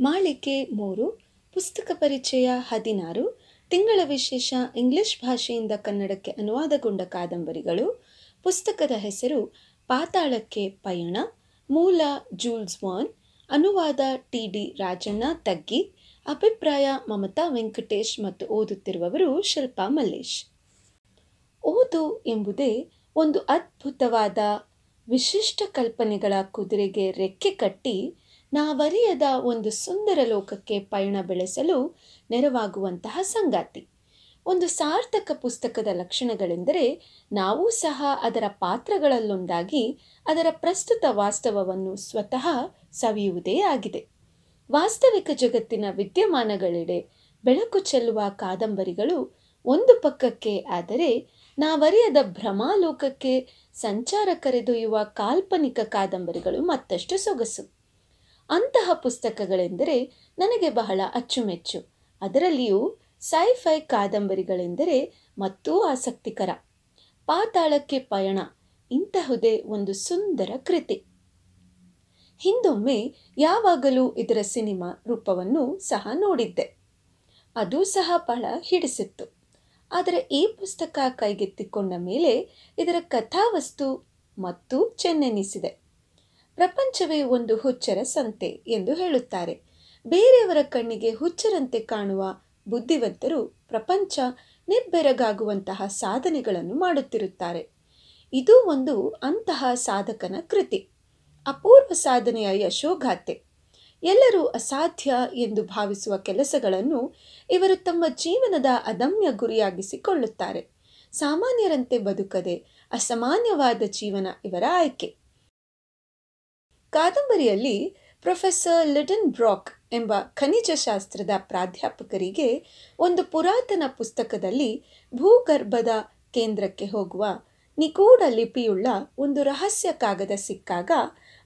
ಮಾಳಿಕೆ ಮೂರು, ಪುಸ್ತಕ ಪರಿಚಯ ಹದಿನಾರು, ತಿಂಗಳ ವಿಶೇಷ ಇಂಗ್ಲಿಷ್ ಭಾಷೆಯಿಂದ ಕನ್ನಡಕ್ಕೆ ಅನುವಾದಗೊಂಡ ಕಾದಂಬರಿಗಳು, ಪುಸ್ತಕದ ಹೆಸರು ಪಾತಾಳಕ್ಕೆ ಪಯಣ, ಮೂಲ ಜೂಲ್ಸ್ ವಾನ್, ಅನುವಾದ ಟಿ ಡಿ ರಾಜಣ್ಣ ತಗ್ಗಿ, ಅಭಿಪ್ರಾಯ ಮಮತಾ ವೆಂಕಟೇಶ್ ಮತ್ತು ಓದುತ್ತಿರುವವರು ಶಿಲ್ಪಾ ಮಲ್ಲೇಶ್. ಓದು ಎಂಬುದೇ ಒಂದು ಅದ್ಭುತವಾದ ವಿಶಿಷ್ಟ ಕಲ್ಪನೆಗಳ ಕುದುರೆಗೆ ರೆಕ್ಕೆ ಕಟ್ಟಿ ನಾವರಿಯದ ಒಂದು ಸುಂದರ ಲೋಕಕ್ಕೆ ಪಯಣ ಬೆಳೆಸಲು ನೆರವಾಗುವಂತಹ ಸಂಗಾತಿ. ಒಂದು ಸಾರ್ಥಕ ಪುಸ್ತಕದ ಲಕ್ಷಣಗಳೆಂದರೆ ನಾವು ಸಹ ಅದರ ಪಾತ್ರಗಳಲ್ಲೊಂದಾಗಿ ಅದರ ಪ್ರಸ್ತುತ ವಾಸ್ತವವನ್ನು ಸ್ವತಃ ಸವಿಯುವುದೇ ಆಗಿದೆ. ವಾಸ್ತವಿಕ ಜಗತ್ತಿನ ವಿದ್ಯಮಾನಗಳೆಡೆ ಬೆಳಕು ಚೆಲ್ಲುವ ಕಾದಂಬರಿಗಳು ಒಂದು ಪಕ್ಕಕ್ಕೆ ಆದರೆ ನಾವರಿಯದ ಭ್ರಮಾಲೋಕಕ್ಕೆ ಸಂಚಾರ ಕರೆದೊಯ್ಯುವ ಕಾಲ್ಪನಿಕ ಕಾದಂಬರಿಗಳು ಮತ್ತಷ್ಟು ಸೊಗಸು. ಅಂತಹ ಪುಸ್ತಕಗಳೆಂದರೆ ನನಗೆ ಬಹಳ ಅಚ್ಚುಮೆಚ್ಚು. ಅದರಲ್ಲಿಯೂ ಸೈಫೈ ಕಾದಂಬರಿಗಳೆಂದರೆ ಮತ್ತೂ ಆಸಕ್ತಿಕರ. ಪಾತಾಳಕ್ಕೆ ಪಯಣ, ಇಂತಹುದೇ ಒಂದು ಸುಂದರ ಕೃತಿ. ಹಿಂದೊಮ್ಮೆ ಯಾವಾಗಲೂ ಇದರ ಸಿನಿಮಾ ರೂಪವನ್ನು ಸಹ ನೋಡಿದ್ದೆ. ಅದು ಸಹ ಬಹಳ ಹಿಡಿಸಿತ್ತು. ಆದರೆ ಈ ಪುಸ್ತಕ ಕೈಗೆತ್ತಿಕೊಂಡ ಮೇಲೆ ಇದರ ಕಥಾವಸ್ತು ಮತ್ತು ಚೆನ್ನೆನಿಸಿದೆ. ಪ್ರಪಂಚವೇ ಒಂದು ಹುಚ್ಚರ ಸಂತೆ ಎಂದು ಹೇಳುತ್ತಾರೆ. ಬೇರೆಯವರ ಕಣ್ಣಿಗೆ ಹುಚ್ಚರಂತೆ ಕಾಣುವ ಬುದ್ಧಿವಂತರು ಪ್ರಪಂಚ ನಿಬ್ಬೆರಗಾಗುವಂತಹ ಸಾಧನೆಗಳನ್ನು ಮಾಡುತ್ತಿರುತ್ತಾರೆ. ಇದು ಒಂದು ಅಂತಹ ಸಾಧಕನ ಕೃತಿ. ಅಪೂರ್ವ ಸಾಧನೆಯ ಯಶೋಗಾಥೆ. ಎಲ್ಲರೂ ಅಸಾಧ್ಯ ಎಂದು ಭಾವಿಸುವ ಕೆಲಸಗಳನ್ನು ಇವರು ತಮ್ಮ ಜೀವನದ ಅದಮ್ಯ ಗುರಿಯಾಗಿಸಿಕೊಳ್ಳುತ್ತಾರೆ. ಸಾಮಾನ್ಯರಂತೆ ಬದುಕದೆ ಅಸಾಮಾನ್ಯವಾದ ಜೀವನ ಇವರ ಆಯ್ಕೆ. ಕಾದಂಬರಿಯಲ್ಲಿ ಪ್ರೊಫೆಸರ್ ಲಿಡನ್ ಬ್ರಾಕ್ ಎಂಬ ಖನಿಜಶಾಸ್ತ್ರದ ಪ್ರಾಧ್ಯಾಪಕರಿಗೆ ಒಂದು ಪುರಾತನ ಪುಸ್ತಕದಲ್ಲಿ ಭೂಗರ್ಭದ ಕೇಂದ್ರಕ್ಕೆ ಹೋಗುವ ನಿಗೂಢ ಲಿಪಿಯುಳ್ಳ ಒಂದು ರಹಸ್ಯ ಕಾಗದ ಸಿಕ್ಕಾಗ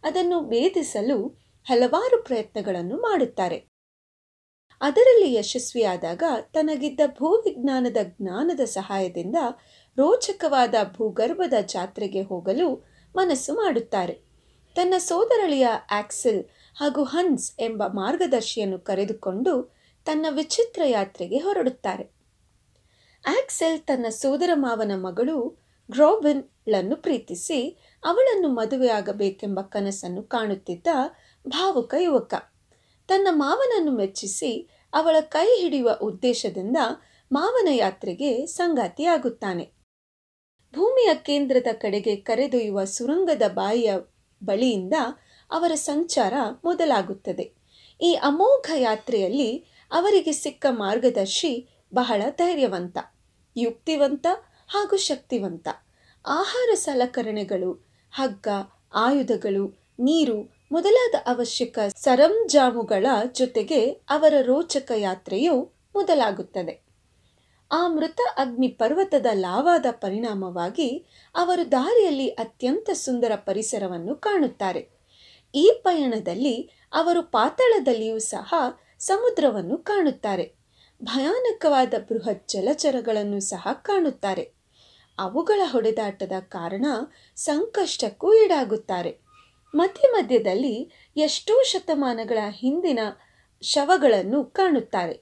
ಅದನ್ನು ಭೇದಿಸಲು ಹಲವಾರು ಪ್ರಯತ್ನಗಳನ್ನು ಮಾಡುತ್ತಾರೆ. ಅದರಲ್ಲಿ ಯಶಸ್ವಿಯಾದಾಗ ತನಗಿದ್ದ ಭೂವಿಜ್ಞಾನದ ಜ್ಞಾನದ ಸಹಾಯದಿಂದ ರೋಚಕವಾದ ಭೂಗರ್ಭದ ಜಾತ್ರೆಗೆ ಹೋಗಲು ಮನಸ್ಸು ಮಾಡುತ್ತಾರೆ. ತನ್ನ ಸೋದರಳಿಯ ಆಕ್ಸೆಲ್ ಹಾಗೂ ಹನ್ಸ್ ಎಂಬ ಮಾರ್ಗದರ್ಶಿಯನ್ನು ಕರೆದುಕೊಂಡು ತನ್ನ ವಿಚಿತ್ರ ಯಾತ್ರೆಗೆ ಹೊರಡುತ್ತಾರೆ. ಆಕ್ಸೆಲ್ ತನ್ನ ಸೋದರ ಮಾವನ ಮಗಳು ಗ್ರೋಬಿನ್ಳನ್ನು ಪ್ರೀತಿಸಿ ಅವಳನ್ನು ಮದುವೆಯಾಗಬೇಕೆಂಬ ಕನಸನ್ನು ಕಾಣುತ್ತಿದ್ದ ಭಾವುಕ ಯುವಕ. ತನ್ನ ಮಾವನನ್ನು ಮೆಚ್ಚಿಸಿ ಅವಳ ಕೈ ಹಿಡಿಯುವ ಉದ್ದೇಶದಿಂದ ಮಾವನ ಯಾತ್ರೆಗೆ ಸಂಗಾತಿಯಾಗುತ್ತಾನೆ. ಭೂಮಿಯ ಕೇಂದ್ರದ ಕಡೆಗೆ ಕರೆದೊಯ್ಯುವ ಸುರಂಗದ ಬಾಯಿಯ ಬಳಿಯಿಂದ ಅವರ ಸಂಚಾರ ಮೊದಲಾಗುತ್ತದೆ. ಈ ಅಮೋಘ ಯಾತ್ರೆಯಲ್ಲಿ ಅವರಿಗೆ ಸಿಕ್ಕ ಮಾರ್ಗದರ್ಶಿ ಬಹಳ ಧೈರ್ಯವಂತ, ಯುಕ್ತಿವಂತ ಹಾಗೂ ಶಕ್ತಿವಂತ. ಆಹಾರ ಸಲಕರಣೆಗಳು, ಹಗ್ಗ, ಆಯುಧಗಳು, ನೀರು ಮೊದಲಾದ ಅವಶ್ಯಕ ಸರಂಜಾಮುಗಳ ಜೊತೆಗೆ ಅವರ ರೋಚಕ ಯಾತ್ರೆಯು ಮೊದಲಾಗುತ್ತದೆ. ಆ ಮೃತ ಅಗ್ನಿ ಪರ್ವತದ ಲಾವಾದ ಪರಿಣಾಮವಾಗಿ ಅವರು ದಾರಿಯಲ್ಲಿ ಅತ್ಯಂತ ಸುಂದರ ಪರಿಸರವನ್ನು ಕಾಣುತ್ತಾರೆ. ಈ ಪಯಣದಲ್ಲಿ ಅವರು ಪಾತಾಳದಲ್ಲಿಯೂ ಸಹ ಸಮುದ್ರವನ್ನು ಕಾಣುತ್ತಾರೆ. ಭಯಾನಕವಾದ ಬೃಹತ್ ಜಲಚರಗಳನ್ನು ಸಹ ಕಾಣುತ್ತಾರೆ. ಅವುಗಳ ಹೊಡೆದಾಟದ ಕಾರಣ ಸಂಕಷ್ಟಕ್ಕೂ ಈಡಾಗುತ್ತಾರೆ. ಮಧ್ಯ ಮಧ್ಯದಲ್ಲಿ ಎಷ್ಟೋ ಶತಮಾನಗಳ ಹಿಂದಿನ ಶವಗಳನ್ನು ಕಾಣುತ್ತಾರೆ.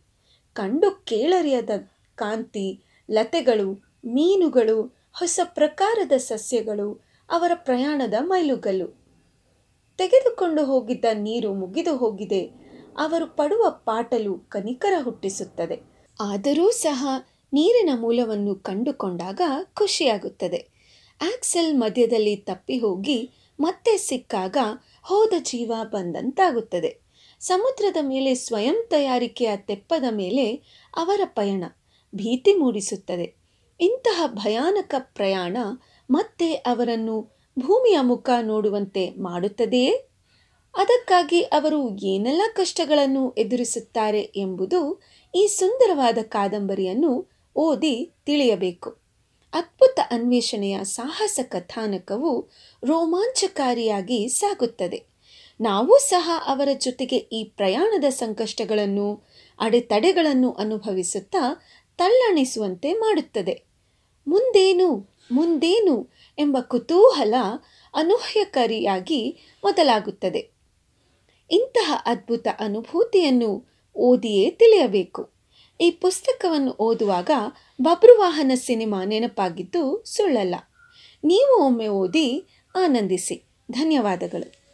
ಕಂಡು ಕೇಳರಿಯದ ಕಾಂತಿ, ಲತೆಗಳು, ಮೀನುಗಳು, ಹೊಸ ಪ್ರಕಾರದ ಸಸ್ಯಗಳು, ಅವರ ಪ್ರಯಾಣದ ಮೈಲುಗಲ್ಲು. ತೆಗೆದುಕೊಂಡು ಹೋಗಿದ್ದ ನೀರು ಮುಗಿದು ಹೋಗಿದೆ. ಅವರು ಪಡುವ ಪಾಟಲು ಕನಿಕರ ಹುಟ್ಟಿಸುತ್ತದೆ. ಆದರೂ ಸಹ ನೀರಿನ ಮೂಲವನ್ನು ಕಂಡುಕೊಂಡಾಗ ಖುಷಿಯಾಗುತ್ತದೆ. ಆಕ್ಸೆಲ್ ಮಧ್ಯದಲ್ಲಿ ತಪ್ಪಿ ಹೋಗಿ ಮತ್ತೆ ಸಿಕ್ಕಾಗ ಹೋದ ಜೀವ ಬಂದಂತಾಗುತ್ತದೆ. ಸಮುದ್ರದ ಮೇಲೆ ಸ್ವಯಂ ತಯಾರಿಕೆಯ ತೆಪ್ಪದ ಮೇಲೆ ಅವರ ಪಯಣ. ಭೀತಿ ಮೂಡಿಸುತ್ತದೆ. ಇಂತಹ ಭಯಾನಕ ಪ್ರಯಾಣ ಮತ್ತೆ ಅವರನ್ನು ಭೂಮಿಯ ಮುಖ ನೋಡುವಂತೆ ಮಾಡುತ್ತದೆಯೇ? ಅದಕ್ಕಾಗಿ ಅವರು ಏನೆಲ್ಲ ಕಷ್ಟಗಳನ್ನು ಎದುರಿಸುತ್ತಾರೆ ಎಂಬುದು ಈ ಸುಂದರವಾದ ಕಾದಂಬರಿಯನ್ನು ಓದಿ ತಿಳಿಯಬೇಕು. ಅದ್ಭುತ ಅನ್ವೇಷಣೆಯ ಸಾಹಸ ಕಥಾನಕವು ರೋಮಾಂಚಕಾರಿಯಾಗಿ ಸಾಗುತ್ತದೆ. ನಾವು ಸಹ ಅವರ ಜೊತೆಗೆ ಈ ಪ್ರಯಾಣದ ಸಂಕಷ್ಟಗಳನ್ನು, ಅಡೆತಡೆಗಳನ್ನು ಅನುಭವಿಸುತ್ತಾ ತಲ್ಲಣಿಸುವಂತೆ ಮಾಡುತ್ತದೆ. ಮುಂದೇನು ಮುಂದೇನು ಎಂಬ ಕುತೂಹಲ ಅನೂಹ್ಯಕಾರಿಯಾಗಿ ಮೊದಲಾಗುತ್ತದೆ. ಇಂತಹ ಅದ್ಭುತ ಅನುಭೂತಿಯನ್ನು ಓದಿಯೇ ತಿಳಿಯಬೇಕು. ಈ ಪುಸ್ತಕವನ್ನು ಓದುವಾಗ ಬಬ್ರುವಾಹನ ಸಿನಿಮಾ ನೆನಪಾಗಿದ್ದು ಸುಳ್ಳಲ್ಲ. ನೀವು ಒಮ್ಮೆ ಓದಿ ಆನಂದಿಸಿ. ಧನ್ಯವಾದಗಳು.